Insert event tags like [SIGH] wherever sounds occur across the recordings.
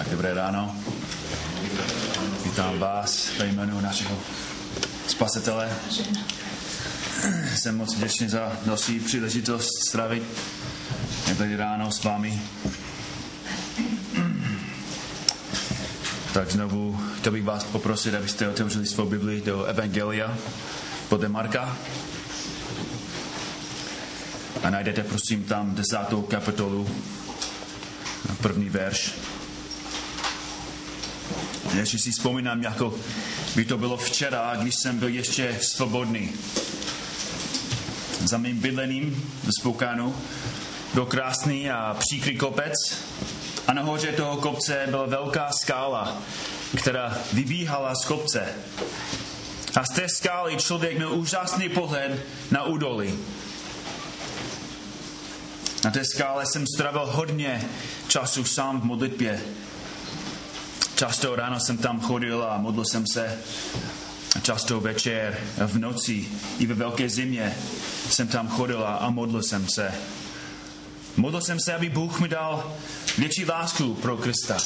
Tak dobré ráno. Vítám vás ve jménu našeho spasitele. Jsem moc vděčný za další příležitost strávit tady ráno s vámi. Tak znovu chtěl bych vás poprosit, abyste otevřeli svou Bibli do Evangelia podle Marka. A najdete prosím tam desátou kapitolu, první verš. Ještě si vzpomínám, jako by to bylo včera, když jsem byl ještě svobodný. Za mým bydlením v Spoukánu byl krásný a příkrý kopec a nahoře toho kopce byla velká skála, která vybíhala z kopce. A z té skály člověk měl úžasný pohled na údolí. Na té skále jsem strávil hodně času sám v modlitbě. Často ráno jsem tam chodil a modlil jsem se. Často večer, v noci, i ve velké zimě jsem tam chodil a modlil jsem se. Modlil jsem se, aby Bůh mi dal větší lásku pro Krista.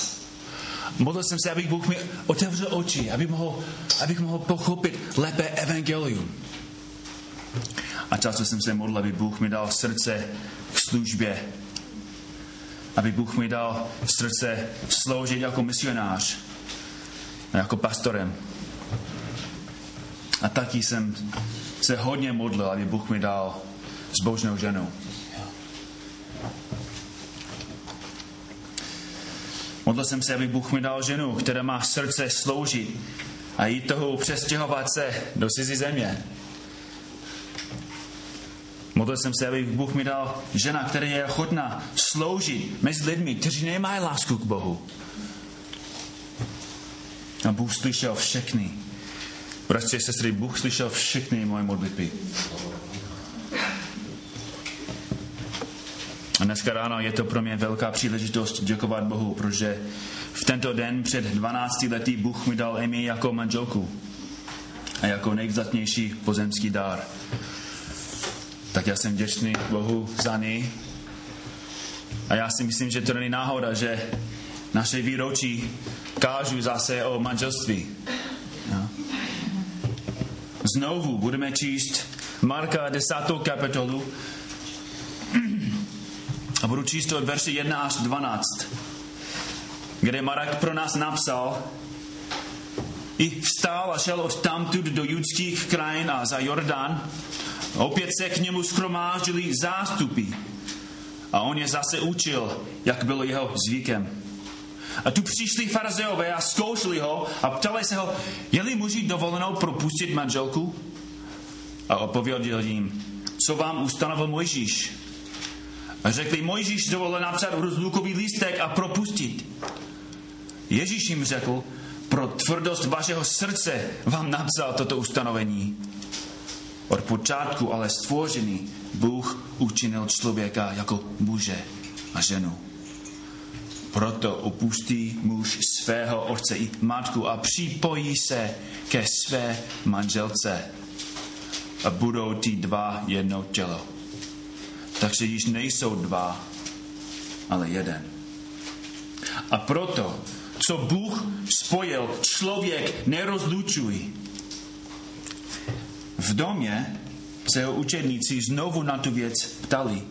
Modlil jsem se, aby Bůh mi otevřel oči, aby mohl, abych mohl pochopit lépe evangelium. A často jsem se modlil, aby Bůh mi dal srdce k službě. Aby Bůh mi dal srdce sloužit jako misionář, jako pastorem. A taky jsem se hodně modlil, aby Bůh mi dal zbožnou ženu. Modlil jsem se, aby Bůh mi dal ženu, která má srdce sloužit a jít toho přestěhovat se do cizí země. Modlil jsem se, aby Bůh mi dal žena, která je ochotná sloužit mezi lidmi, kteří nemají lásku k Bohu. A Bůh slyšel všechny. Bratři a sestry, Bůh slyšel všechny moje modlitby. A dneska ráno je to pro mě velká příležitost děkovat Bohu, protože v tento den před 12 lety Bůh mi dal Amy jako manželku a jako nejvzatnější pozemský dár. Tak já jsem vděčný Bohu za ní. A já si myslím, že to není náhoda, že naše výročí kážu zase o manželství. No. Znovu budeme číst Marka 10. kapitolu a budu číst od verše 1 až 12, kde Marek pro nás napsal, i vstal a šel od tamtud do judských krajin a za Jordán. Opět se k němu schromáždili zástupy a on je zase učil, jak bylo jeho zvykem. A tu přišli farizeové a zkoušeli ho a ptali se ho, je-li muži dovolenou propustit manželku? A odpověděl jim, co vám ustanovil Mojžíš? A řekli, Mojžíš dovolil napsat rozlukový lístek a propustit. Ježíš jim řekl, pro tvrdost vašeho srdce vám napsal toto ustanovení. Od počátku ale stvořený Bůh učinil člověka jako muže a ženu. Proto opustí muž svého otce i matku a připojí se ke své manželce. A budou ty dva jedno tělo. Takže již nejsou dva, ale jeden. A proto, co Bůh spojil, člověk nerozlučují. V domě se jeho učedníci znovu na tu věc ptali.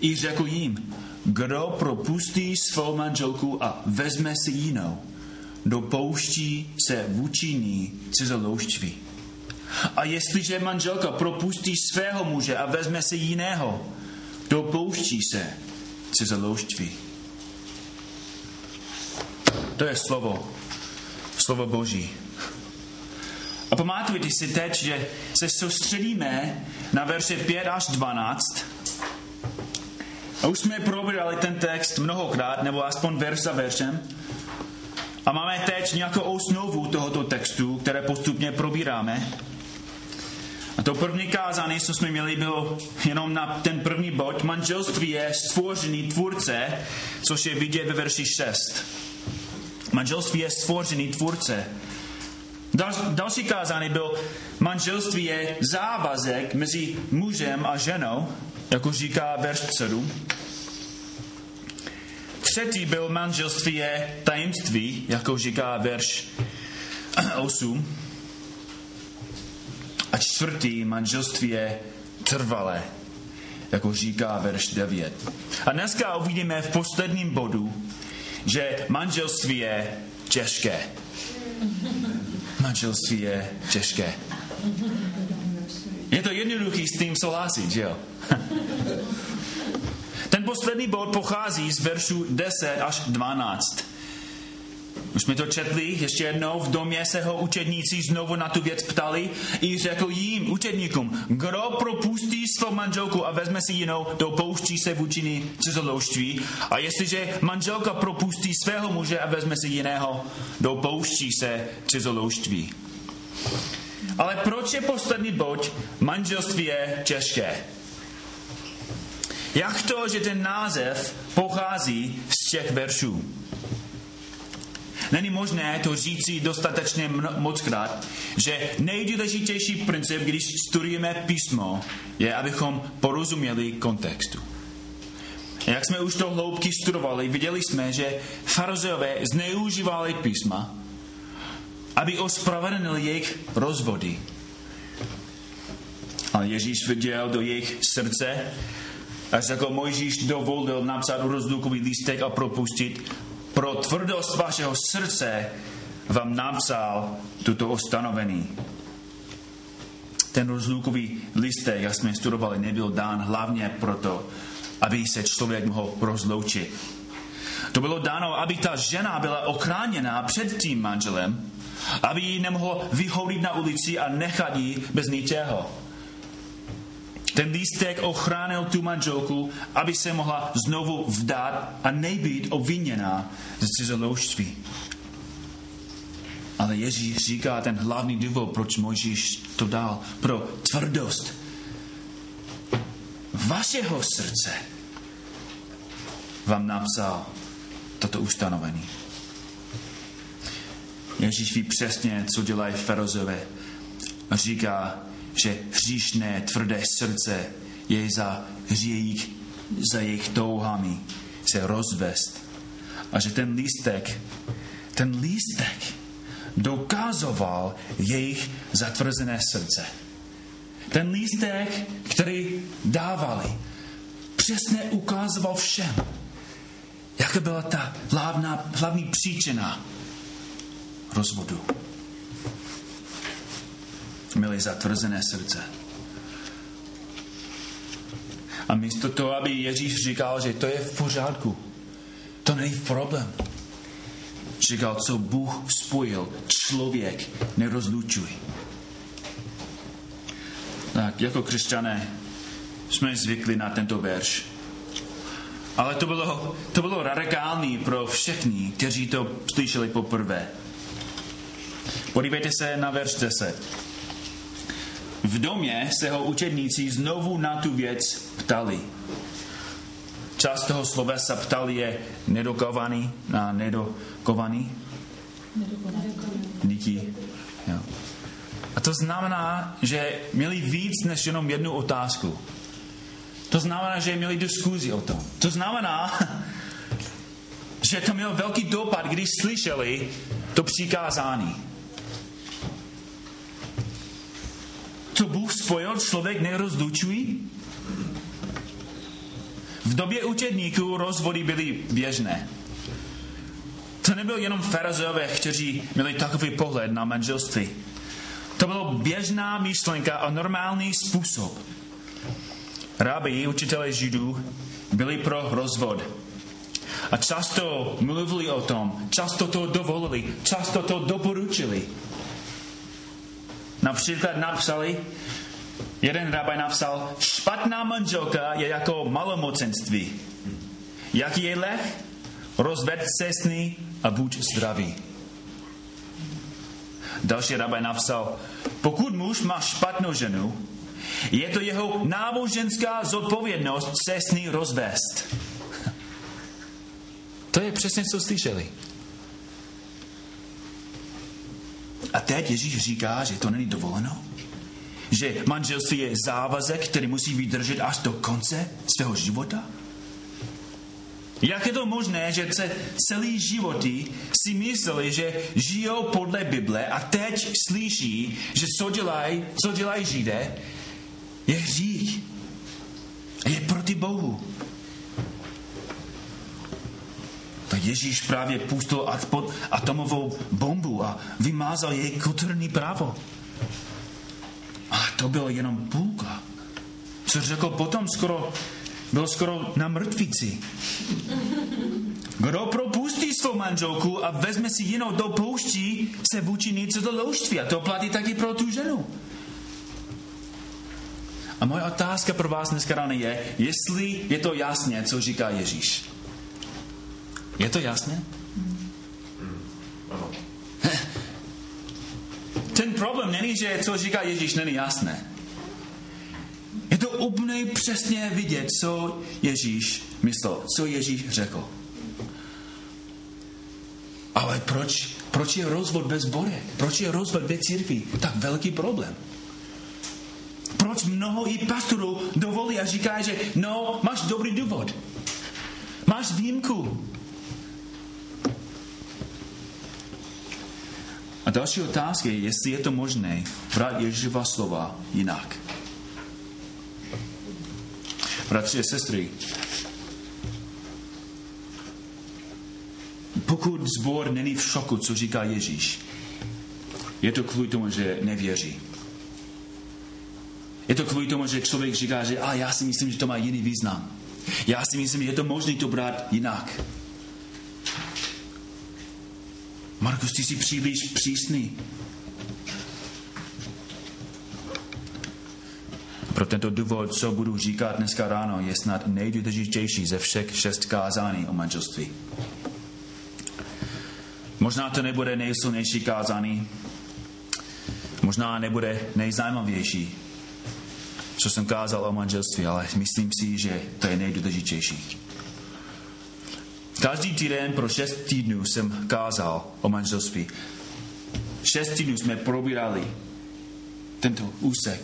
I řekl jim, kdo propustí svou manželku a vezme si jinou, dopouští se vůči ní cizoloužství. A jestliže manželka propustí svého muže a vezme si jiného, dopouští se cizoloužství. To je slovo, slovo Boží. A pamatujte si teď, že se soustředíme na verše 5 až 12. A už jsme probrali ten text mnohokrát, nebo aspoň verš za veršem. A máme teď nějakou osnovu tohoto textu, které postupně probíráme. A to první kázání, co jsme měli, bylo jenom na ten první bod. Manželství je stvořený tvůrce, což je vidět ve verši 6. Manželství je stvořený tvůrce. Dal, další kázání byl, manželství je závazek mezi mužem a ženou, jako říká verš 7. třetí byl manželství je tajemství, jako říká verš [CLEARS THROAT] 8. A čtvrtý manželství je trvalé, jako říká verš 9. A dneska uvidíme v posledním bodu, že manželství je těžké. Manželství je těžké. Je to jednoduchý s tím souhlasit, že jo? [LAUGHS] Ten poslední bod pochází z veršu 10 až 12. Už jsme to četli ještě jednou, v domě se ho učedníci znovu na tu věc ptali i řekl jim, učedníkům, kdo propustí svou manželku a vezme si jinou, dopouští se vůči cizoloužství. A jestliže manželka propustí svého muže a vezme si jiného, dopouští se cizoloužství. Ale proč je poslední bod manželství je těžké? Jak to, že ten název pochází z těch veršů? Není možné to říci dostatečně mockrát, že nejdůležitější princip, když studujeme písmo, je, abychom porozuměli kontextu. Jak jsme už to hloubky studovali, viděli jsme, že farizeové zneužívali písma, aby ospravedlnili jejich rozvody. Ale Ježíš viděl do jejich srdce a řekl, Mojžíš dovolil napsat rozdukový lístek a propustit pro tvrdost vašeho srdce vám napsal tuto ustanovení. Ten rozlukový listek, jak jsme studovali, nebyl dán hlavně proto, aby se člověk mohl rozloučit. To bylo dáno, aby ta žena byla ochráněna před tím manželem, aby ji nemohl vyhodit na ulici a nechat ji bez ničeho. Ten lístek ochránil tu manželku, aby se mohla znovu vdát a nebýt obviněná z cizoloužství. Ale Ježíš říká ten hlavní důvod, proč Mojžíš to dal, pro tvrdost vašeho srdce vám napsal toto ustanovení. Ježíš ví přesně, co dělají ferozové. Říká, že hříšné, tvrdé srdce je za hřích, za jejich touhami se rozvést. A že ten lístek, ten lístek dokazoval jejich zatvrzené srdce. Ten lístek, který dávali, přesně ukazoval všem, jaká byla ta hlavná, hlavní příčina rozvodu měli zatvrzené srdce. A místo toho, aby Ježíš říkal, že to je v pořádku, to není problém. Říkal, co Bůh spojil, člověk nerozlučuj. Tak, jako křesťané jsme zvykli na tento verš. Ale to bylo, to bylo radikální pro všechny, kteří to slyšeli poprvé. Podívejte se na verš 10. V domě se ho učedníci znovu na tu věc ptali. Část toho slovesa ptali je nedokovaný a nedokovaný. Díky. Jo. A to znamená, že měli víc než jenom jednu otázku. To znamená, že měli diskuzi o tom. To znamená, [LAUGHS] že to mělo velký dopad, když slyšeli to přikázání. Co Bůh spojil, člověk nerozlučují? V době učedníků rozvody byly běžné. To nebyl jenom farizeové, kteří měli takový pohled na manželství. To bylo běžná myšlenka a normální způsob. Rábi, učitelé židů, byli pro rozvod. A často mluvili o tom, často to dovolili, často to doporučili. Například napsali, jeden rabaj napsal, špatná manželka je jako malomocenství. Jaký je leh? Rozved ní a buď zdravý. Další rabaj napsal, pokud muž má špatnou ženu, je to jeho náboženská zodpovědnost ní rozvést. [LAUGHS] To je přesně, co slyšeli. A teď Ježíš říká, že to není dovoleno. Že manželství je závazek, který musí vydržet až do konce svého života. Jak je to možné, že se celý životy si mysleli, že žijou podle Bible a teď slyší, že co dělají, co dělají Židé, je hřích. Je proti Bohu. Tak Ježíš právě pustil atomovou bombu a vymázal její kulturní právo. A to bylo jenom půlka. Co řekl potom skoro, byl skoro na mrtvici. Kdo propustí svou manželku a vezme si jinou do pouští, se vůči něco do loužství. A to platí taky pro tu ženu. A moje otázka pro vás dneska ráno je, jestli je to jasně, co říká Ježíš. Je to jasné? Ten problém není, že co říká Ježíš, není jasné. Je to úplně přesně vidět, co Ježíš myslel, co Ježíš řekl. Ale proč, proč je rozvod bez bore? Proč je rozvod ve církvi tak velký problém? Proč mnoho i pastorů dovolí a říká, že no, máš dobrý důvod. Máš výjimku. Další otázka je, jestli je to možné brát Ježíšova slova jinak. Bratři a sestry, pokud zbor není v šoku, co říká Ježíš, je to kvůli tomu, že nevěří. Je to kvůli tomu, že člověk říká, že a já si myslím, že to má jiný význam. Já si myslím, že je to možné to brát jinak. Markus, ty jsi příliš přísný. Pro tento důvod, co budu říkat dneska ráno, je snad nejdůležitější ze všech šest kázání o manželství. Možná to nebude nejsilnější kázání, možná nebude nejzajímavější, co jsem kázal o manželství, ale myslím si, že to je nejdůležitější. Každý týden pro šest týdnů jsem kázal o manželství. Šest týdnů jsme probírali tento úsek.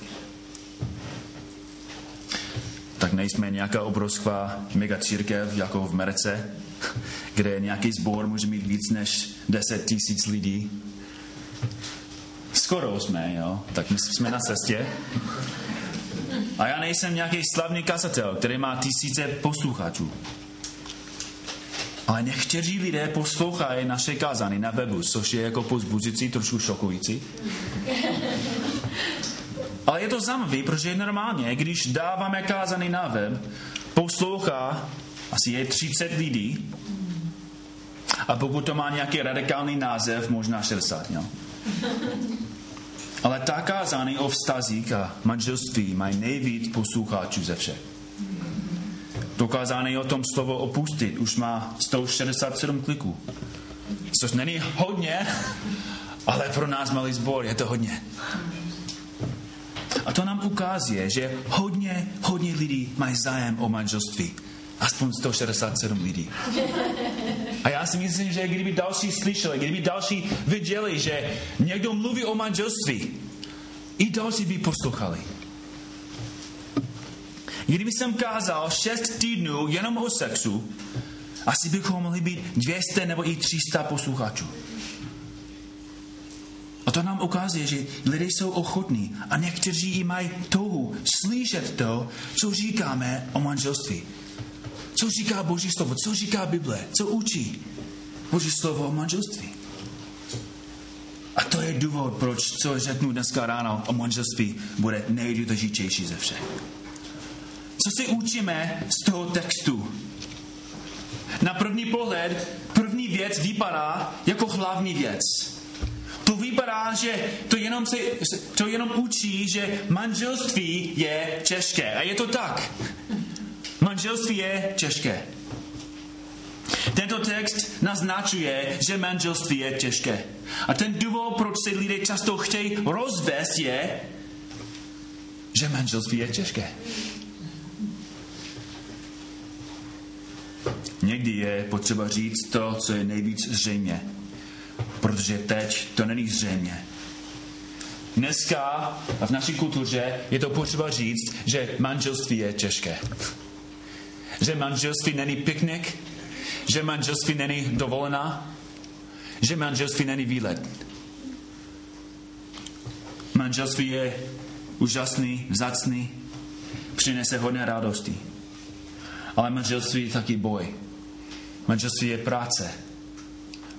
Tak nejsme nějaká obrovská mega církev, jako v Merce, kde nějaký sbor může mít víc než 10 tisíc lidí. Skoro jsme, jo, tak my jsme na cestě. A já nejsem nějaký slavný kazatel, který má tisíce posluchačů. Ale někteří lidé poslouchají naše kázany na webu, což je jako pozbuzující, trošku šokující. Ale je to zajímavé, protože normálně, když dáváme kázany na web, poslouchá asi je 30 lidí a pokud to má nějaký radikální název, možná 60. Jo? Ale ta kázání o vztazích a manželství mají nejvíc posluchačů ze všech. Dokázaný o tom slovo opustit už má 167 kliků. Což není hodně, ale pro nás malý sbor je to hodně. A to nám ukazuje, že hodně, hodně lidí mají zájem o manželství. Aspoň 167 lidí. A já si myslím, že kdyby další slyšeli, kdyby další viděli, že někdo mluví o manželství, i další by poslouchali. Kdyby jsem kázal šest týdnů jenom o sexu, asi bychom mohli být 200 nebo i 300 posluchačů. A to nám ukazuje, že lidé jsou ochotní a někteří i mají touhu slyšet to, co říkáme o manželství. Co říká Boží slovo, co říká Bible, co učí Boží slovo o manželství. A to je důvod, proč, co řeknu dneska ráno o manželství, bude nejdůležitější ze všech. Co si učíme z toho textu? Na první pohled, první věc vypadá jako hlavní věc. To vypadá, že to jenom, se, to jenom učí, že manželství je těžké. A je to tak. Manželství je těžké. Tento text naznačuje, že manželství je těžké. A ten důvod, proč se lidé často chtějí rozvést, je, že manželství je těžké. Někdy je potřeba říct to, co je nejvíc zřejmě, protože teď to není zřejmě. Dneska a v naší kultuře je to potřeba říct, že manželství je těžké. Že manželství není piknik, že manželství není dovolená, že manželství není výlet. Manželství je úžasný, vzácný, přinese hodně radosti. Ale manželství je taky boj. Manželství je práce.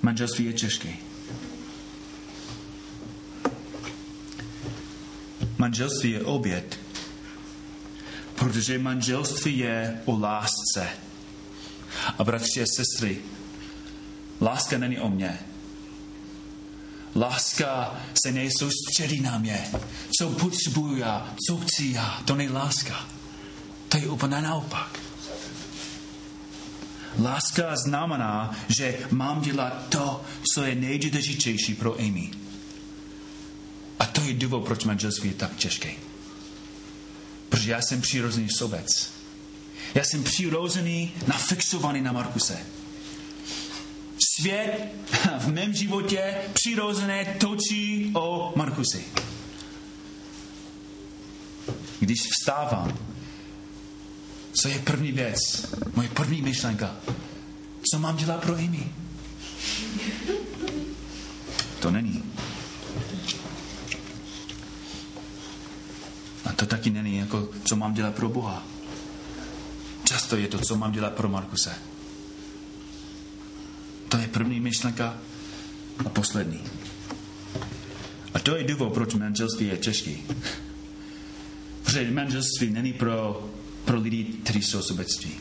Manželství je těžké. Manželství je oběd, protože manželství je o lásce. A bratři a sestry, láska není o mně. Láska se nesoustředí na mě. Co potřebuju já, co chci já, to není láska. To je úplně naopak. Láska znamená, že mám dělat to, co je nejdůležitější pro Amy. A to je důvod, proč manželství je tak těžké. Protože já jsem přirozený sobec. Já jsem přirozený, nafixovaný na Markuse. Svět v mém životě přirozené točí o Markusi. Když vstávám, co je první věc, moje první myšlenka, co mám dělat pro Amy? To není. A to taky není jako, co mám dělat pro Boha. Často je to, co mám dělat pro Markuse. To je první myšlenka a poslední. A to je důvod, proč manželství je těžký. Protože manželství není pro, pro lidi, kteří jsou sobectví.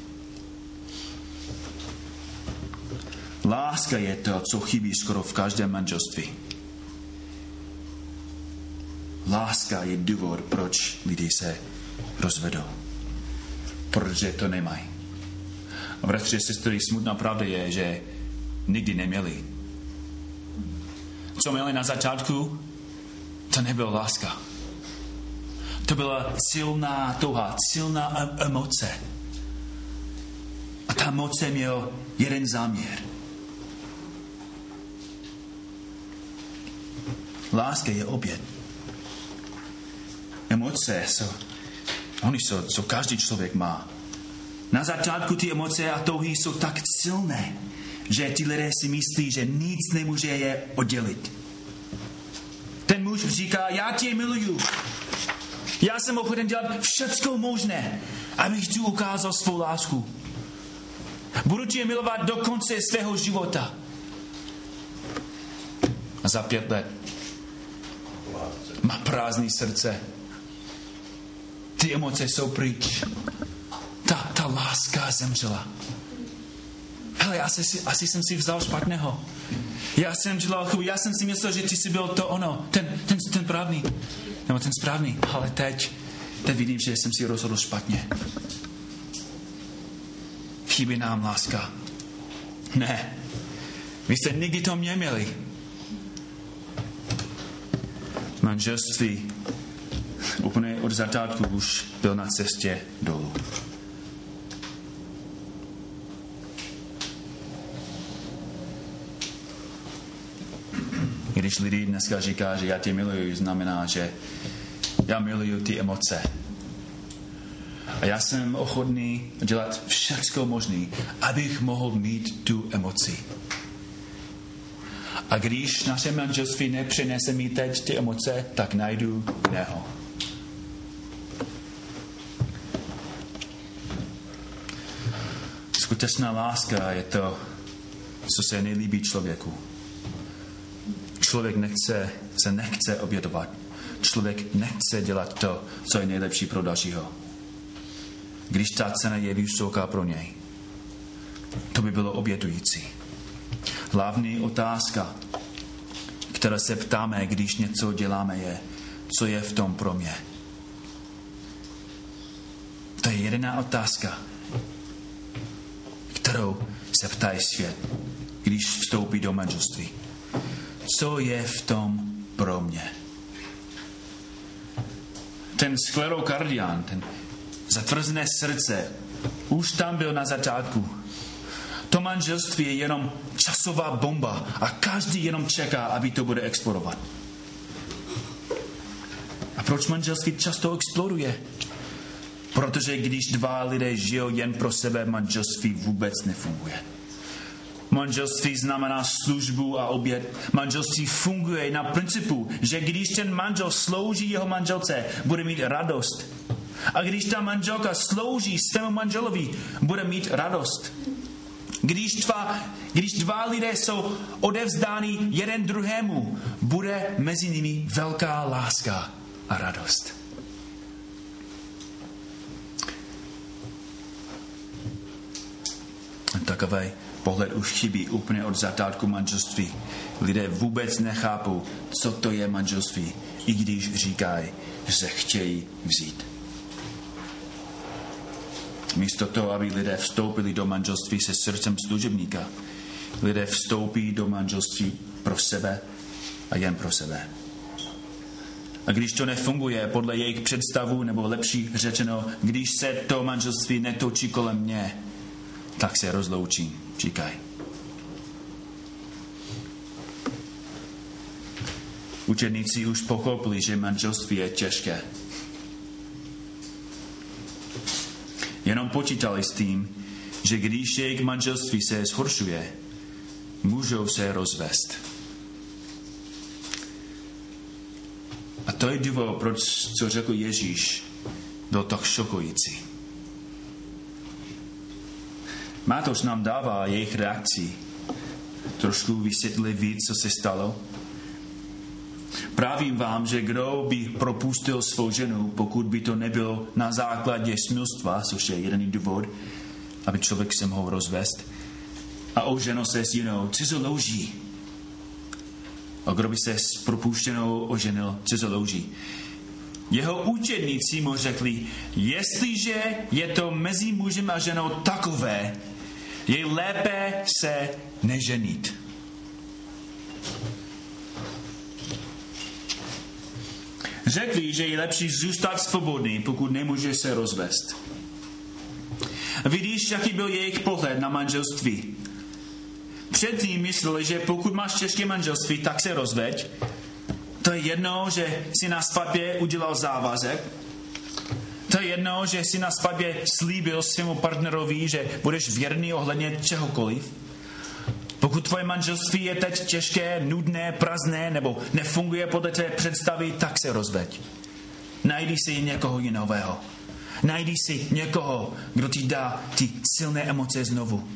Láska je to, co chybí skoro v každém manželství. Láska je důvod, proč lidi se rozvedou. Protože to nemají. A bratři a sestry, smutná pravda je, že nikdy neměli. Co měli na začátku, to nebyla láska. To byla silná touha, silná emoce. A ta emoce měl jeden záměr. Láska je oběd. Emoce jsou, oni jsou, co každý člověk má. Na začátku ty emoce a touhy jsou tak silné, že ti lidé si myslí, že nic nemůže je oddělit. Ten muž říká, já tě miluju. Já jsem ochoten dělat všecko možné, abych ti ukázal svou lásku. Budu tě milovat do konce svého života. A za pět let má prázdný srdce. Ty emoce jsou pryč. Ta, ta láska zemřela hele, asi, asi jsem si vzal špatného. Já jsem dělal chybu, já jsem si myslel, že ty jsi byl to ono, ten, ten, ten právný, nebo ten správný, ale teď, teď vidím, že jsem si rozhodl špatně. Chybí nám láska. Ne, vy jste nikdy to neměli. Manželství úplně od začátku už byl na cestě dolů. Když lidi dneska říká, že já tě miluju, znamená, že já miluju ty emoce. A já jsem ochotný dělat všechno možné, abych mohl mít tu emoci. A když naše manželství nepřinese mi teď ty emoce, tak najdu jiného. Skutečná láska je to, co se nejlíbí člověku. Člověk nechce, se nechce obědovat. Člověk nechce dělat to, co je nejlepší pro dalšího. Když ta cena je vysoká pro něj. To by bylo obětující. Hlavní otázka, které se ptáme, když něco děláme, je, co je v tom pro mě. To je jediná otázka, kterou se ptá svět, když vstoupí do manželství co je v tom pro mě. Ten sklerokardián, ten zatvrzené srdce, už tam byl na začátku. To manželství je jenom časová bomba a každý jenom čeká, aby to bude explodovat. A proč manželství často exploduje? Protože když dva lidé žijou jen pro sebe, manželství vůbec nefunguje. Manželství znamená službu a oběd. Manželství funguje na principu, že když ten manžel slouží jeho manželce, bude mít radost. A když ta manželka slouží svému manželovi, bude mít radost. Když dva, když dva lidé jsou odevzdáni jeden druhému, bude mezi nimi velká láska a radost. Takový pohled už chybí úplně od začátku manželství. Lidé vůbec nechápou, co to je manželství, i když říkají, že se chtějí vzít. Místo toho, aby lidé vstoupili do manželství se srdcem služebníka, lidé vstoupí do manželství pro sebe a jen pro sebe. A když to nefunguje podle jejich představu, nebo lepší řečeno, když se to manželství netočí kolem mě, tak se rozloučí, říkaj. Učeníci už pochopili, že manželství je těžké. Jenom počítali s tím, že když jejich manželství se zhoršuje, můžou se rozvést. A to je důvod, proč, co řekl Ježíš, byl tak šokující. Mátoš nám dává jejich reakcí. Trošku vysvětli víc, co se stalo. Právím vám, že kdo by propustil svou ženu, pokud by to nebylo na základě smilstva, což je jeden důvod, aby člověk se mohl rozvést, a oženil se s jinou cizolouží. A kdo by se s propuštěnou oženil cizolouží. Jeho učedníci mu řekli, jestliže je to mezi mužem a ženou takové, je lépe se neženit. Řekli, že je lepší zůstat svobodný, pokud nemůže se rozvést. Vidíš, jaký byl jejich pohled na manželství. Předtím mysleli, že pokud máš české manželství, tak se rozveď. To je jedno, že si na svatbě udělal závazek, to je jedno, že si na svatbě slíbil svému partnerovi, že budeš věrný ohledně čehokoliv. Pokud tvoje manželství je teď těžké, nudné, prázdné nebo nefunguje podle tvé představy, tak se rozveď. Najdi si někoho jiného. Najdi si někoho, kdo ti dá ty silné emoce znovu.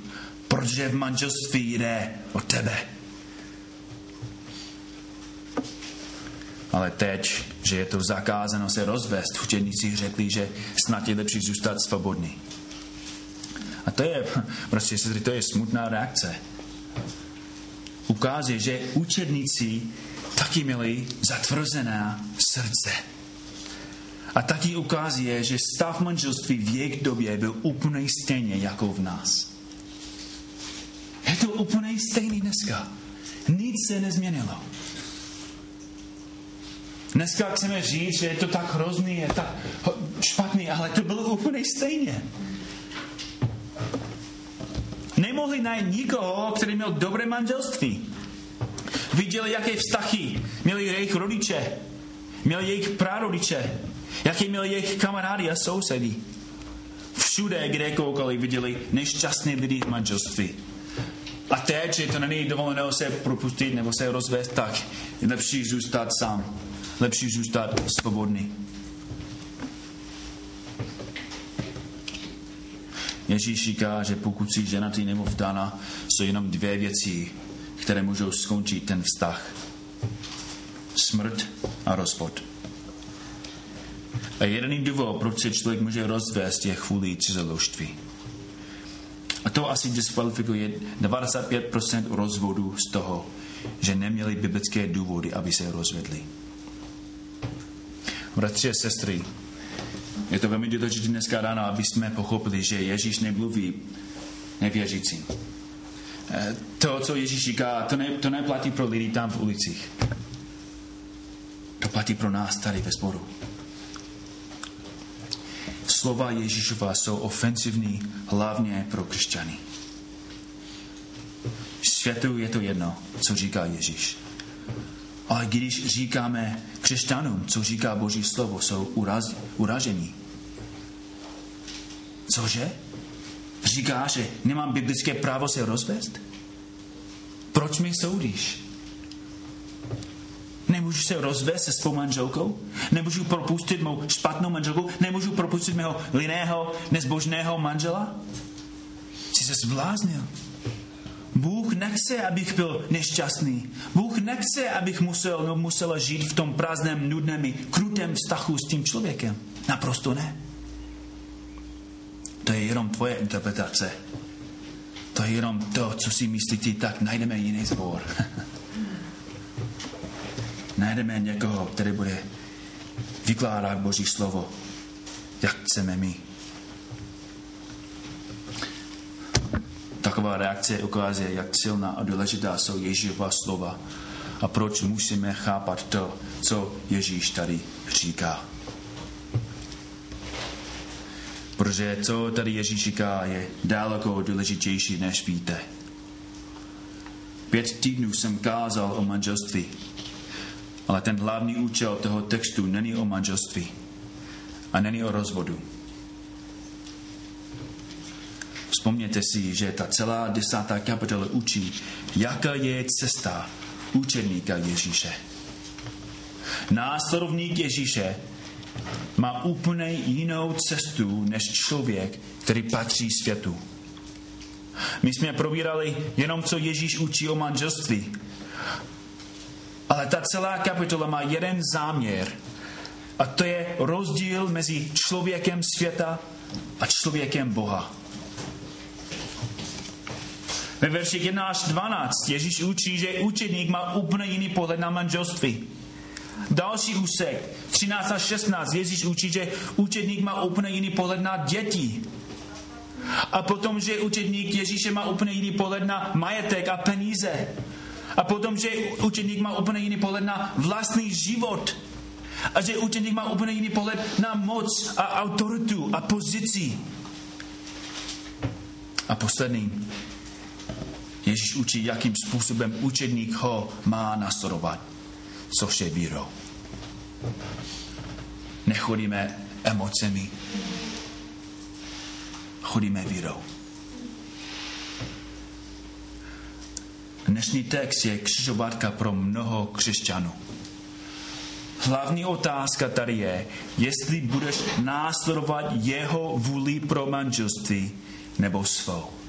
Protože v manželství jde o tebe. Ale teď, že je to zakázáno se rozvést, učeníci řekli, že snad je lepší zůstat svobodný. A to je, [LAUGHS] prostě sestry, to je smutná reakce. Ukází, že učedníci taky měli zatvrzená srdce. A taky ukází, že stav manželství v jejich době byl úplně stejně jako v nás. Je to úplně stejný dneska. Nic se nezměnilo. Dneska chceme říct, že je to tak hrozný, je tak špatný, ale to bylo úplně stejně. Nemohli najít nikoho, který měl dobré manželství. Viděli, jaké vztahy měli jejich rodiče, měli jejich prarodiče, jaké měli jejich kamarády a sousedy. Všude, kde koukali, viděli nešťastné lidi v manželství. A teď, že to není dovoleno se propustit nebo se rozvést, tak je lepší zůstat sám lepší zůstat svobodný. Ježíš říká, že pokud si ženatý nebo vdána, jsou jenom dvě věci, které můžou skončit ten vztah. Smrt a rozvod. A jediný důvod, proč se člověk může rozvést, je chvůli cizoložství. A to asi diskvalifikuje 95% rozvodů z toho, že neměli biblické důvody, aby se rozvedli. Bratři a sestry, je to velmi důležité dneska ráno, aby jsme pochopili, že Ježíš nemluví nevěřícím. Eh, to, co Ježíš říká, to, ne, to neplatí pro lidi tam v ulicích. To platí pro nás tady ve sboru. Slova Ježíšova jsou ofensivní hlavně pro křesťany. Světu je to jedno, co říká Ježíš. Ale když říkáme křesťanům, co říká Boží slovo, jsou uraz, uražení. Cože? Říká, že nemám biblické právo se rozvést? Proč mi soudíš? Nemůžu se rozvést se svou manželkou? Nemůžu propustit mou špatnou manželku? Nemůžu propustit mého liného, nezbožného manžela? Jsi se zbláznil. Bůh nechce, abych byl nešťastný. Bůh nechce, abych musel, no, musela žít v tom prázdném, nudném, krutém vztahu s tím člověkem. Naprosto ne. To je jenom tvoje interpretace. To je jenom to, co si myslíte, tak najdeme jiný zbor. [LAUGHS] najdeme někoho, který bude vykládat Boží slovo, jak chceme my. Taková reakce ukazuje, jak silná a důležitá jsou Ježíšova slova a proč musíme chápat to, co Ježíš tady říká. Protože co tady Ježíš říká, je daleko důležitější, než víte. Pět týdnů jsem kázal o manželství, ale ten hlavní účel toho textu není o manželství a není o rozvodu. Vzpomněte si, že ta celá desátá kapitola učí, jaká je cesta učeníka Ježíše. Následovník Ježíše má úplně jinou cestu než člověk, který patří světu. My jsme probírali jenom, co Ježíš učí o manželství. Ale ta celá kapitola má jeden záměr. A to je rozdíl mezi člověkem světa a člověkem Boha. Ve verších 1 až 12 Ježíš učí, že učeník má úplně jiný pohled na manželství. Další úsek, 13 až 16, Ježíš učí, že učedník má úplně jiný pohled na děti. A potom, že učedník Ježíše má úplně jiný pohled na majetek a peníze. A potom, že učedník má úplně jiný pohled na vlastní život. A že učedník má úplně jiný pohled na moc a autoritu a pozici. A poslední, Ježíš učí, jakým způsobem učedník ho má nasledovat, což je vírou. Nechodíme emocemi, chodíme vírou. Dnešní text je křižovatka pro mnoho křesťanů. Hlavní otázka tady je, jestli budeš následovat jeho vůli pro manželství nebo svou.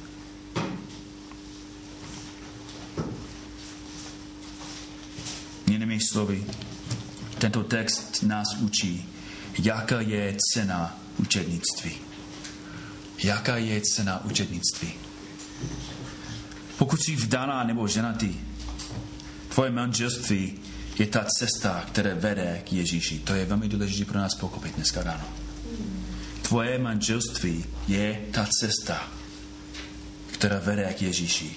Jinými slovy, tento text nás učí, jaká je cena učednictví. Jaká je cena učednictví? Pokud jsi vdaná nebo ženatý, tvoje manželství je ta cesta, která vede k Ježíši. To je velmi důležité pro nás pochopit dneska ráno. Tvoje manželství je ta cesta, která vede k Ježíši.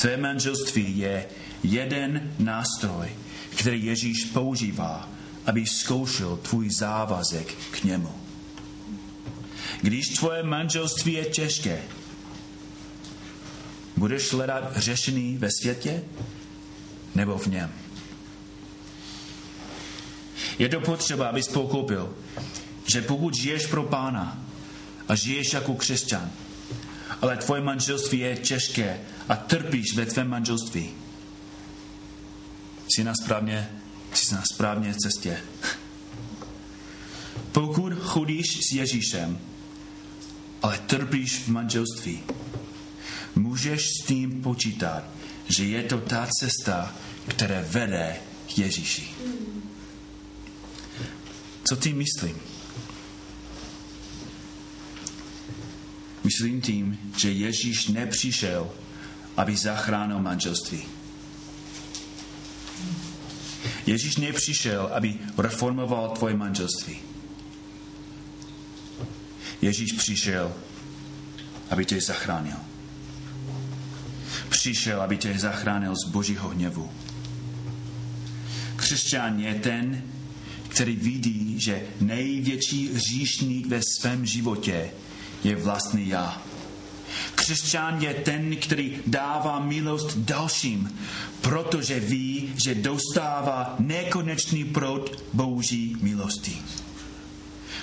Tvoje manželství je jeden nástroj, který Ježíš používá, aby zkoušel tvůj závazek k němu. Když tvoje manželství je těžké, budeš hledat řešení ve světě nebo v něm? Je to potřeba, abys pochopil, že pokud žiješ pro pána a žiješ jako křesťan, ale tvoje manželství je těžké a trpíš ve tvém manželství, jsi na správně, jsi na správně cestě. Pokud chodíš s Ježíšem, ale trpíš v manželství, můžeš s tím počítat, že je to ta cesta, která vede k Ježíši. Co tím myslím? Myslím tím, že Ježíš nepřišel, aby zachránil manželství. Ježíš nepřišel, aby reformoval tvoje manželství. Ježíš přišel, aby tě zachránil. Přišel, aby tě zachránil z božího hněvu. Křesťan je ten, který vidí, že největší hříšník ve svém životě je vlastní já. Křesťan je ten, který dává milost dalším, protože ví, že dostává nekonečný proud boží milosti.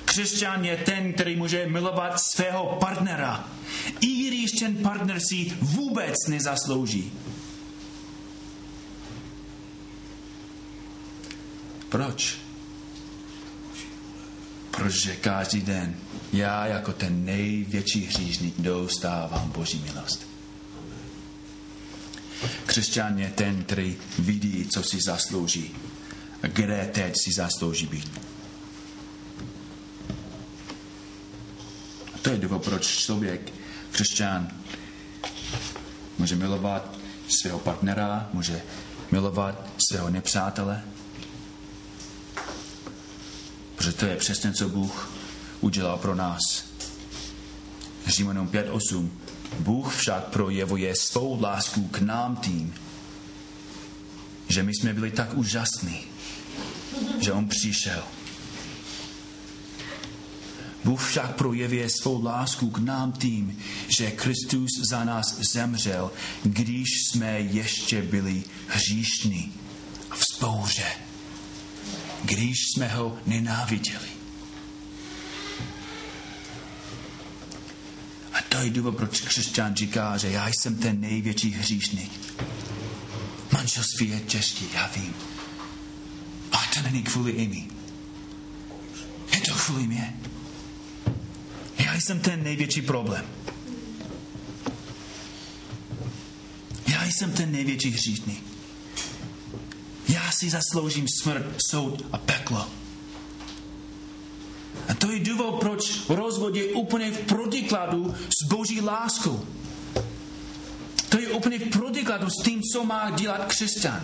Křesťan je ten, který může milovat svého partnera, i když ten partner si vůbec nezaslouží. Proč? Protože každý den já jako ten největší hříšník dostávám Boží milost. Křesťan je ten, který vidí, co si zaslouží kde teď si zaslouží být. A to je důvod, proč člověk, křesťan, může milovat svého partnera, může milovat svého nepřátele. Protože to je přesně, co Bůh udělal pro nás. Římanům 5.8. Bůh však projevuje svou lásku k nám tím, že my jsme byli tak úžasní, že On přišel. Bůh však projevuje svou lásku k nám tím, že Kristus za nás zemřel, když jsme ještě byli hříšní v spouře, když jsme ho nenáviděli. To je důvod, proč křesťan říká, že já jsem ten největší hříšník. Manželství je těžký, já vím. Ale to není kvůli Amy. Je to kvůli mě. Já jsem ten největší problém. Já jsem ten největší hříšník. Já si zasloužím smrt, soud a peklo. A to je důvod, proč rozvod je úplně v protikladu s boží láskou. To je úplně v protikladu s tím, co má dělat křesťan.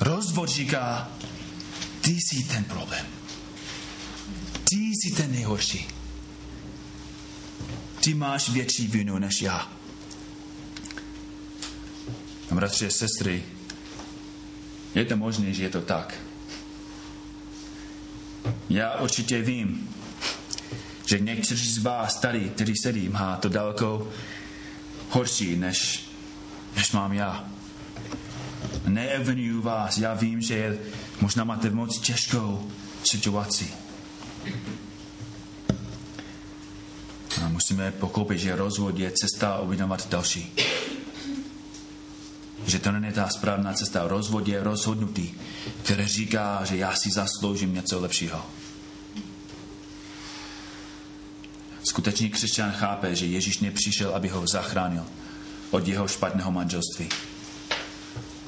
Rozvod říká, ty jsi ten problém. Ty jsi ten nejhorší. Ty máš větší vinu než já. Bratři a sestry, je to možné, že je to tak. Já určitě vím, že někteří z vás tady, kteří sedí, má to daleko horší, než, než mám já. Neevnuju vás, já vím, že je, možná máte moc těžkou situaci. A musíme pochopit, že rozvod je cesta objednovat další. Že to není ta správná cesta. Rozvod je rozhodnutý, které říká, že já si zasloužím něco lepšího. Skutečný křesťan chápe, že Ježíš nepřišel, aby ho zachránil od jeho špatného manželství.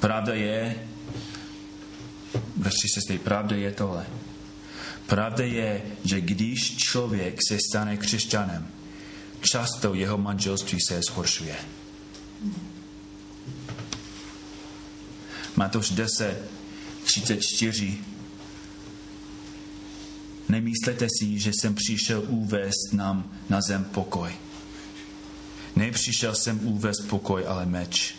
Pravda je, bratři sestry, pravda je tohle. Pravda je, že když člověk se stane křesťanem, často jeho manželství se zhoršuje. Matoš 10, 34 Nemyslete si, že jsem přišel uvést nám na zem pokoj. Nepřišel jsem uvést pokoj, ale meč.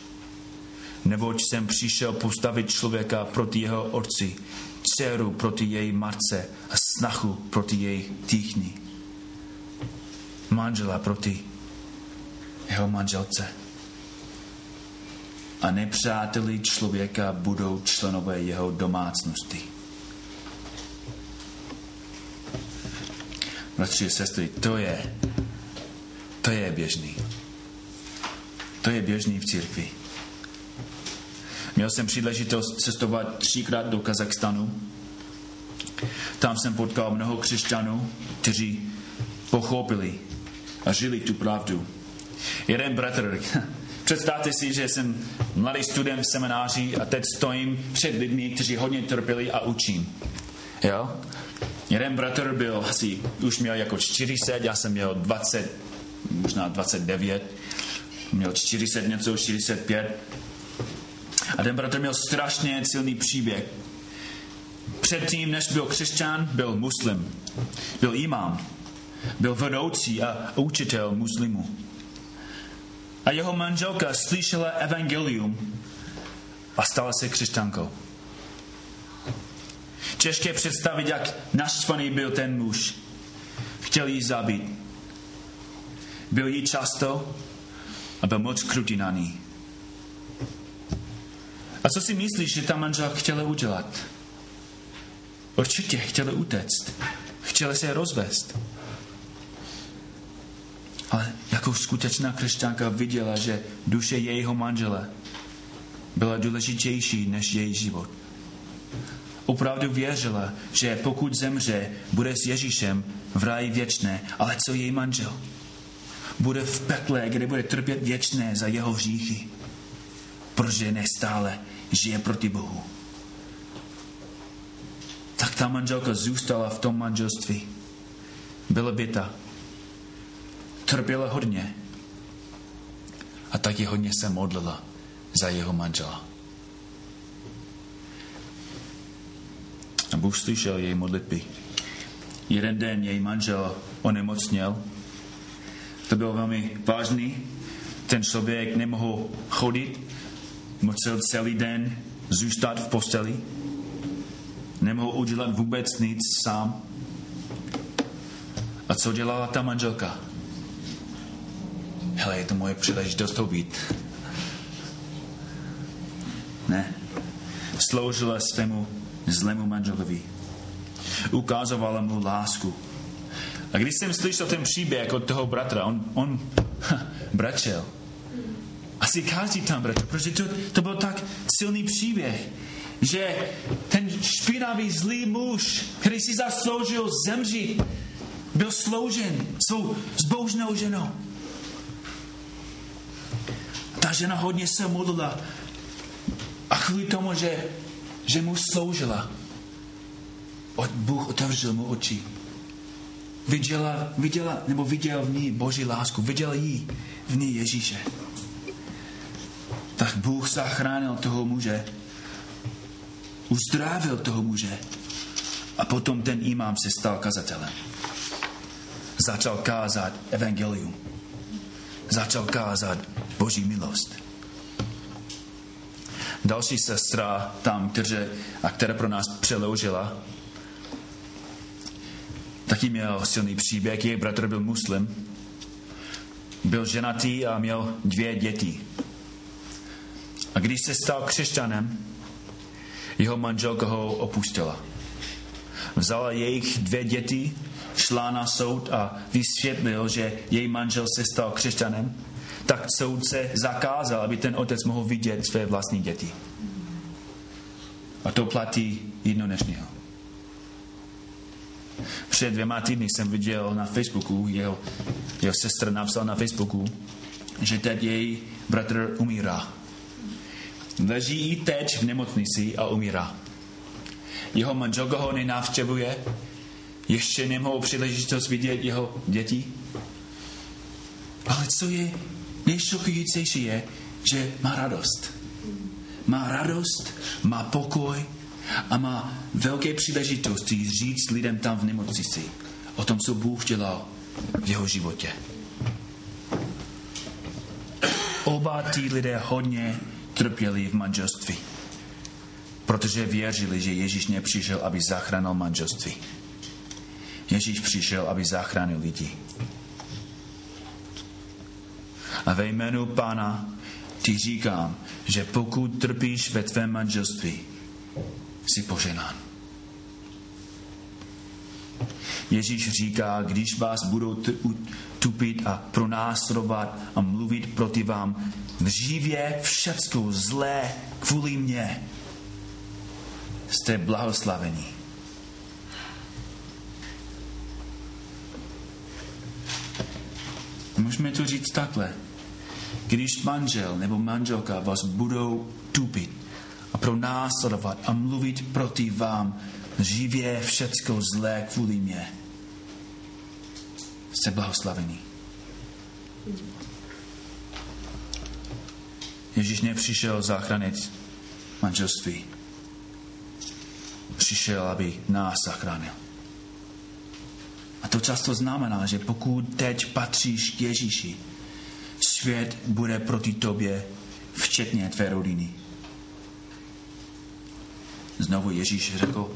Neboť jsem přišel postavit člověka proti jeho otci, dceru proti její matce a snachu proti její týchni. Manžela proti jeho manželce. A nepřáteli člověka budou členové jeho domácnosti. bratři a sestry, to je, to je běžný. To je běžný v církvi. Měl jsem příležitost cestovat třikrát do Kazachstanu. Tam jsem potkal mnoho křesťanů, kteří pochopili a žili tu pravdu. Jeden bratr, představte si, že jsem mladý student v semináři a teď stojím před lidmi, kteří hodně trpěli a učím. Jo? Jeden bratr byl asi, už měl jako 40, já jsem měl 20, možná 29, měl 40 něco, 45. A ten bratr měl strašně silný příběh. Předtím, než byl křesťan, byl muslim. Byl imám. Byl vedoucí a učitel muslimů. A jeho manželka slyšela evangelium a stala se křesťankou. Těžké představit, jak naštvaný byl ten muž. Chtěl jí zabít. Byl jí často a byl moc krutý na ní. A co si myslíš, že ta manželka chtěla udělat? Určitě chtěla utéct. Chtěla se rozvést. Ale jako skutečná křesťanka viděla, že duše jejího manžela byla důležitější než její život. Opravdu věřila, že pokud zemře, bude s Ježíšem v ráji věčné, ale co její manžel? Bude v pekle, kde bude trpět věčné za jeho hříchy, protože nestále žije proti Bohu. Tak ta manželka zůstala v tom manželství. Byla byta. Trpěla hodně. A taky hodně se modlila za jeho manžela. A Bůh slyšel její modlitby. Jeden den její manžel onemocněl. To bylo velmi vážný. Ten člověk nemohl chodit, musel celý den zůstat v posteli. Nemohl udělat vůbec nic sám. A co dělala ta manželka? Hele, je to moje příležitost to být. Ne. Sloužila svému zlému manželovi. Ukázovala mu lásku. A když jsem slyšel ten příběh od toho bratra, on, on ha, bračel. Asi každý tam bračel, protože to, to byl tak silný příběh, že ten špinavý zlý muž, který si zasloužil zemřít, byl sloužen svou zbožnou ženou. Žena hodně se modlila a kvůli tomu, že, že mu sloužila, Bůh otevřel mu oči. Viděla, viděla, nebo viděl v ní Boží lásku, viděl jí v ní Ježíše. Tak Bůh zachránil toho muže, uzdravil toho muže a potom ten imám se stal kazatelem. Začal kázat evangelium. Začal kázat Boží milost. Další sestra tam, které, a která pro nás přeloužila, taky měl silný příběh. Její bratr byl muslim. Byl ženatý a měl dvě děti. A když se stal křesťanem, jeho manželka ho opustila. Vzala jejich dvě děti, šla na soud a vysvětlil, že její manžel se stal křesťanem tak soudce zakázal, aby ten otec mohl vidět své vlastní děti. A to platí jedno dnešního. Před dvěma týdny jsem viděl na Facebooku, jeho, jeho sestra napsal na Facebooku, že teď její bratr umírá. Leží i teď v nemocnici a umírá. Jeho manželka ho nenávštěvuje, ještě nemohou příležitost vidět jeho děti. Ale co je nejšokujícnější je, že má radost. Má radost, má pokoj a má velké příležitosti říct lidem tam v nemocnici o tom, co Bůh dělal v jeho životě. Oba ty lidé hodně trpěli v manželství, protože věřili, že Ježíš nepřišel, aby zachránil manželství. Ježíš přišel, aby zachránil lidi. A ve jménu Pána ti říkám, že pokud trpíš ve tvém manželství, jsi poženán. Ježíš říká, když vás budou tupit a pronásledovat a mluvit proti vám, živě všecko zlé kvůli mně, jste blahoslavení. Můžeme to říct takhle. Když manžel nebo manželka vás budou tupit a pronásledovat a mluvit proti vám živě všecko zlé kvůli mě, jste blahoslavení. Ježíš nepřišel zachránit manželství. Přišel, aby nás zachránil. A to často znamená, že pokud teď patříš Ježíši, svět bude proti tobě, včetně tvé rodiny. Znovu Ježíš řekl,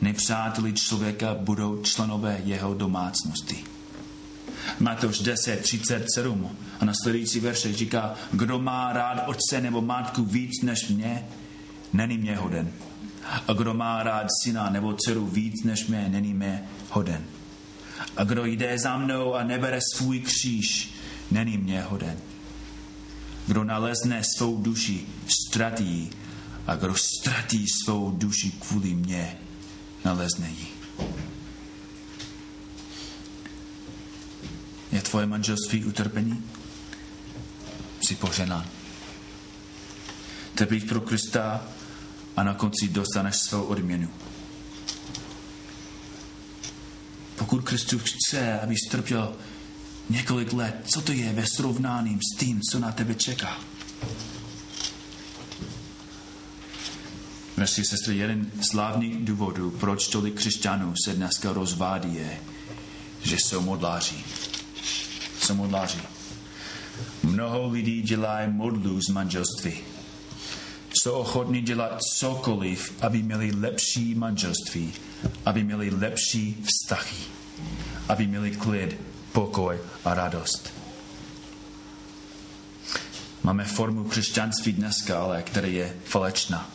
nepřáteli člověka budou členové jeho domácnosti. Matouš 10, 37 a nasledující verše říká, kdo má rád otce nebo matku víc než mě, není mě hoden. A kdo má rád syna nebo dceru víc než mě, není mě hoden. A kdo jde za mnou a nebere svůj kříž, není mě hoden. Kdo nalezne svou duši, ztratí a kdo ztratí svou duši kvůli mně, nalezne ji. Je tvoje manželství utrpení? Jsi poženán. Trpíš pro Krista a na konci dostaneš svou odměnu. Pokud Kristus chce, aby trpěl několik let, co to je ve srovnání s tím, co na tebe čeká? Bratři sestry, jeden z hlavních důvodů, proč tolik křesťanů se dneska rozvádí, je, že jsou modláři. Jsou modláři. Mnoho lidí dělají modlu z manželství. Jsou ochotní dělat cokoliv, aby měli lepší manželství, aby měli lepší vztahy, aby měli klid, pokoj a radost. Máme formu křesťanství dneska, ale která je falečná.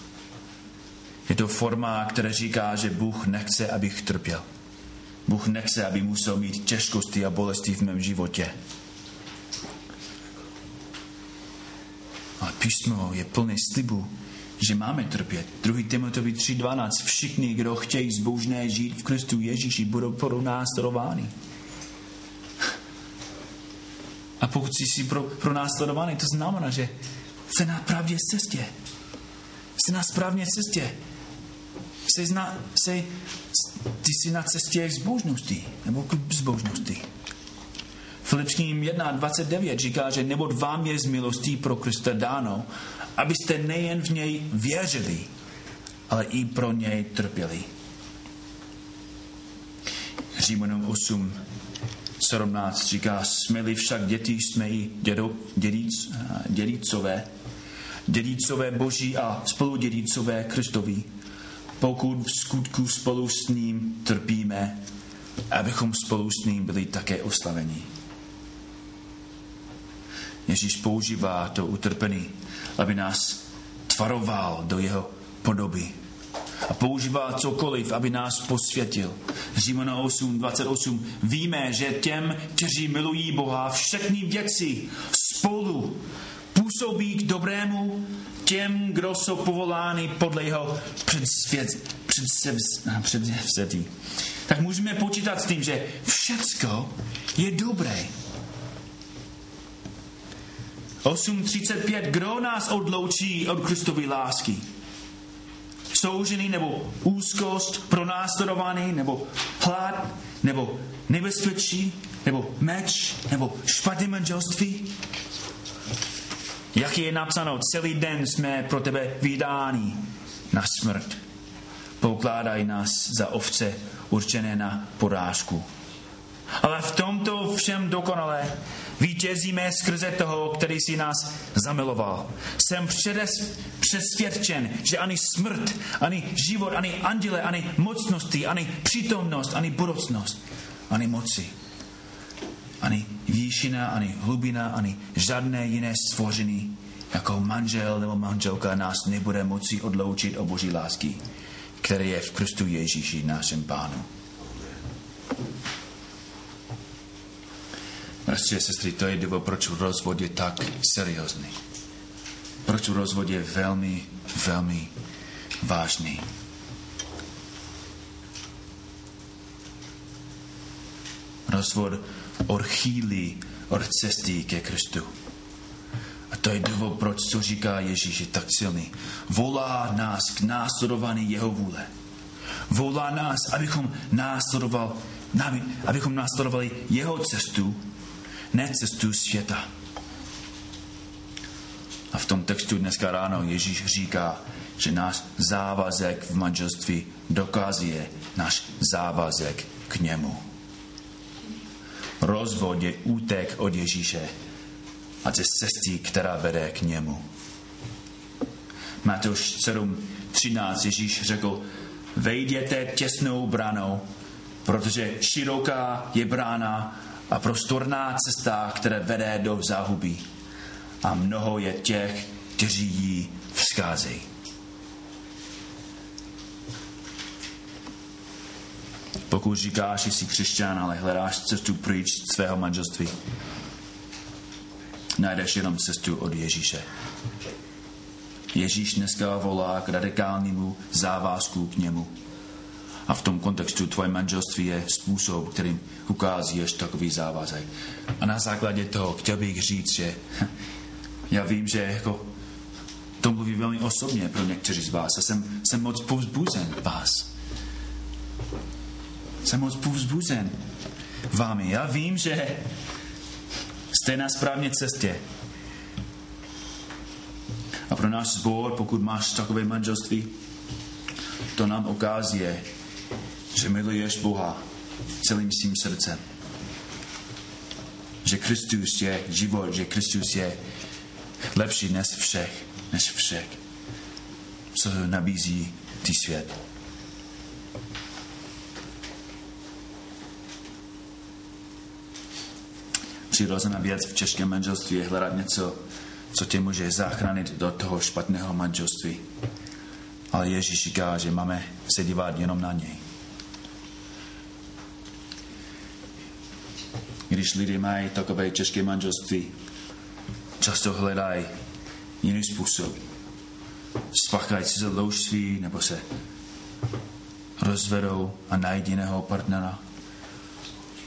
Je to forma, která říká, že Bůh nechce, abych trpěl. Bůh nechce, aby musel mít těžkosti a bolesti v mém životě. Ale písmo je plné slibu, že máme trpět. 2. Timotovi 3.12. Všichni, kdo chtějí zbožné žít v Kristu Ježíši, budou pronásledováni. A pokud jsi pro, pro následovaný, to znamená, že jsi na pravdě cestě. Jsi na správně cestě jsi, na, jsi, ty jsi na cestě zbožnosti, nebo k zbožnosti. Filipským 1.29 říká, že nebo vám je z milostí pro Krista dáno, abyste nejen v něj věřili, ale i pro něj trpěli. Římanům 8, 17 říká, jsme však děti, jsme i dědo, dědíc, dědícové, dědícové boží a spoludědícové Kristovi pokud v skutku spolu s ním trpíme, abychom spolu s ním byli také oslaveni. Ježíš používá to utrpení, aby nás tvaroval do jeho podoby. A používá cokoliv, aby nás posvětil. Římana 8, 28. Víme, že těm, kteří milují Boha, všechny věci spolu působí k dobrému těm, kdo jsou povoláni podle jeho předsvět, předsevzetí. Tak můžeme počítat s tím, že všecko je dobré. 8.35. Kdo nás odloučí od Kristovy lásky? Soužený nebo úzkost, pronásledovaný nebo hlad, nebo nebezpečí, nebo meč, nebo špatné manželství? Jak je napsáno, celý den jsme pro tebe vydáni na smrt. Pokládají nás za ovce určené na porážku. Ale v tomto všem dokonale vítězíme skrze toho, který si nás zamiloval. Jsem předes, přesvědčen, že ani smrt, ani život, ani anděle, ani mocnosti, ani přítomnost, ani budoucnost, ani moci ani výšina, ani hlubina, ani žádné jiné stvoření, jako manžel nebo manželka nás nebude moci odloučit o boží lásky, které je v Kristu Ježíši, našem pánu. Bratři a sestry, to je důvod, proč rozvod je tak seriózní. Proč rozvod je velmi, velmi vážný. Rozvod odchýlí od cesty ke Kristu. A to je důvod, proč co říká Ježíš je tak silný. Volá nás k následování jeho vůle. Volá nás, abychom, následoval, abychom následovali jeho cestu, ne cestu světa. A v tom textu dneska ráno Ježíš říká, že náš závazek v manželství dokazuje náš závazek k němu rozvod je útek od Ježíše a ze cesty, která vede k němu. Matouš 7.13 Ježíš řekl, vejděte těsnou branou, protože široká je brána a prostorná cesta, která vede do záhuby. A mnoho je těch, kteří jí vzcházejí. Pokud říkáš, že jsi křesťan, ale hledáš cestu pryč svého manželství. najdeš jenom cestu od Ježíše. Ježíš dneska volá k radikálnímu závazku k němu. A v tom kontextu tvoje manželství je způsob, kterým ukázíš takový závazek. A na základě toho chtěl bych říct, že [LAUGHS] já vím, že jako to mluví velmi osobně pro někteří z vás a jsem, jsem moc povzbuzen vás. Jsem moc povzbuzen vámi. Já vím, že jste na správné cestě. A pro náš sbor, pokud máš takové manželství, to nám ukazuje, že miluješ Boha celým svým srdcem. Že Kristus je život, že Kristus je lepší než všech, než všech, co nabízí ty svět. Přirozená věc v českém manželství je hledat něco, co tě může zachránit do toho špatného manželství. Ale Ježíš říká, že máme se dívat jenom na něj. Když lidé mají takové české manželství, často hledají jiný způsob. Spáchají si loužství nebo se rozvedou a najít jiného partnera.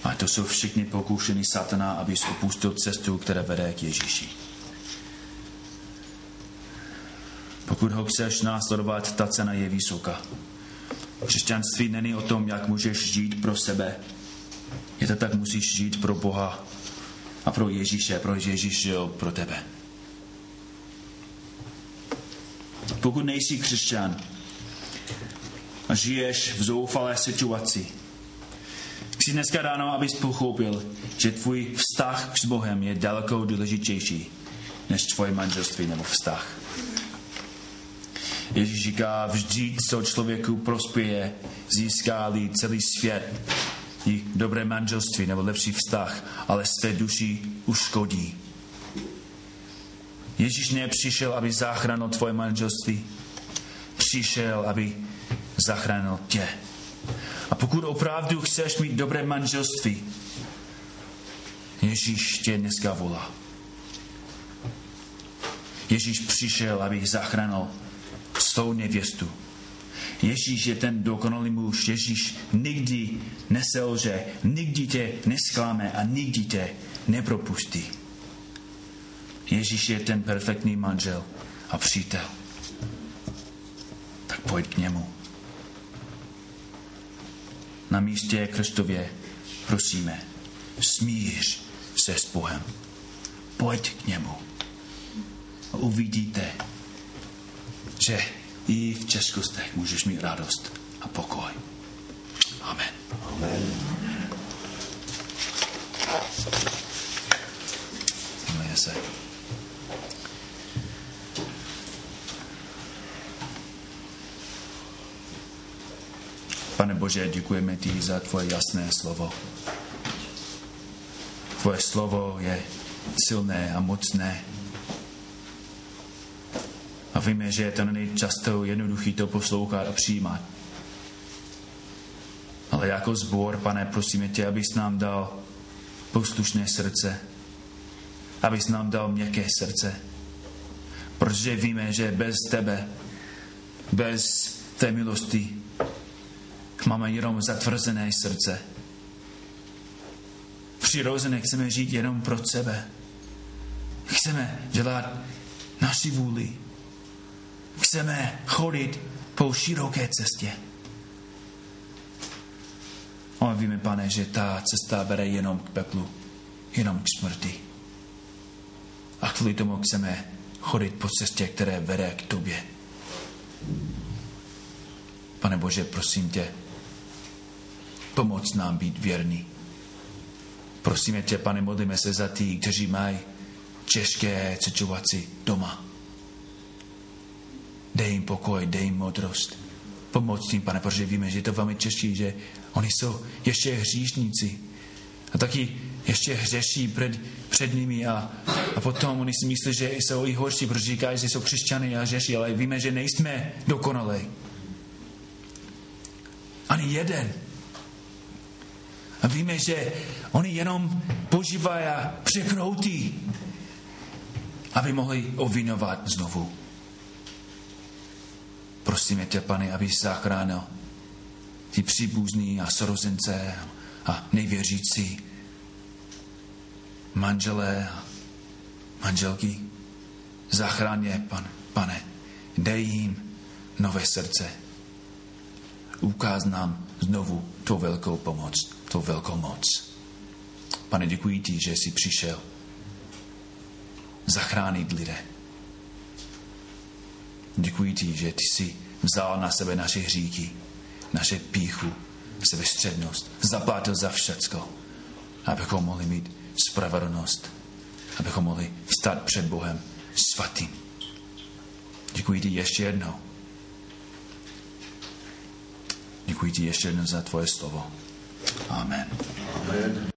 A to jsou všichni pokoušení satana, aby opustil cestu, která vede k Ježíši. Pokud ho chceš následovat, ta cena je vysoká. Křesťanství není o tom, jak můžeš žít pro sebe. Je to tak, musíš žít pro Boha a pro Ježíše, pro Ježíš žil pro tebe. Pokud nejsi křesťan a žiješ v zoufalé situaci, chci dneska ráno, abys pochopil, že tvůj vztah s Bohem je daleko důležitější než tvoje manželství nebo vztah. Ježíš říká, vždy, co člověku prospěje, získá celý svět, i dobré manželství nebo lepší vztah, ale své duši uškodí. Ježíš nepřišel, aby zachránil tvoje manželství. Přišel, aby zachránil tě. A pokud opravdu chceš mít dobré manželství, Ježíš tě dneska volá. Ježíš přišel, aby zachránil svou nevěstu. Ježíš je ten dokonalý muž. Ježíš nikdy neselže, nikdy tě nesklame a nikdy tě nepropustí. Ježíš je ten perfektní manžel a přítel. Tak pojď k němu. Na místě Kristově prosíme, smíř se s Bohem. Pojď k němu. A uvidíte, že i v českostech můžeš mít radost a pokoj. Amen. Amen. Amen. se. Pane Bože, děkujeme ti za tvoje jasné slovo. Tvoje slovo je silné a mocné víme, že to není často jednoduchý to poslouchat a přijímat. Ale jako zbor, pane, prosíme tě, abys nám dal poslušné srdce, abys nám dal měkké srdce. Protože víme, že bez tebe, bez té milosti, máme jenom zatvrzené srdce. Přirozeně chceme žít jenom pro sebe. Chceme dělat naši vůli. Chceme chodit po široké cestě. Ale víme, pane, že ta cesta vede jenom k peklu, jenom k smrti. A kvůli tomu chceme chodit po cestě, které vede k tobě. Pane Bože, prosím tě, pomoc nám být věrný. Prosíme tě, pane, modlíme se za ty, kteří mají těžké situaci doma. Dej jim pokoj, dej jim modrost. Pomoc jim, pane, protože víme, že je to velmi těžké, že oni jsou ještě hříšníci. A taky ještě hřeší před, před nimi a, a potom oni si myslí, že jsou i horší, protože říkají, že jsou křesťany a hřeší, ale víme, že nejsme dokonalí. Ani jeden. A víme, že oni jenom požívají a překroutí aby mohli ovinovat znovu. Prosíme tě, pane, aby zachránil ty příbuzní a sorozence a nejvěřící manželé a manželky. Zachrán je, pan, pane. Dej jim nové srdce. Ukáz nám znovu tu velkou pomoc, tu velkou moc. Pane, děkuji ti, že jsi přišel zachránit lidé. Děkuji ti, že ty jsi vzal na sebe naše hříky, naše píchu, sebestřednost, zaplatil za všecko, abychom mohli mít spravedlnost, abychom mohli stát před Bohem svatým. Děkuji ti ještě jednou. Děkuji ti ještě jednou za tvoje slovo. Amen. Amen.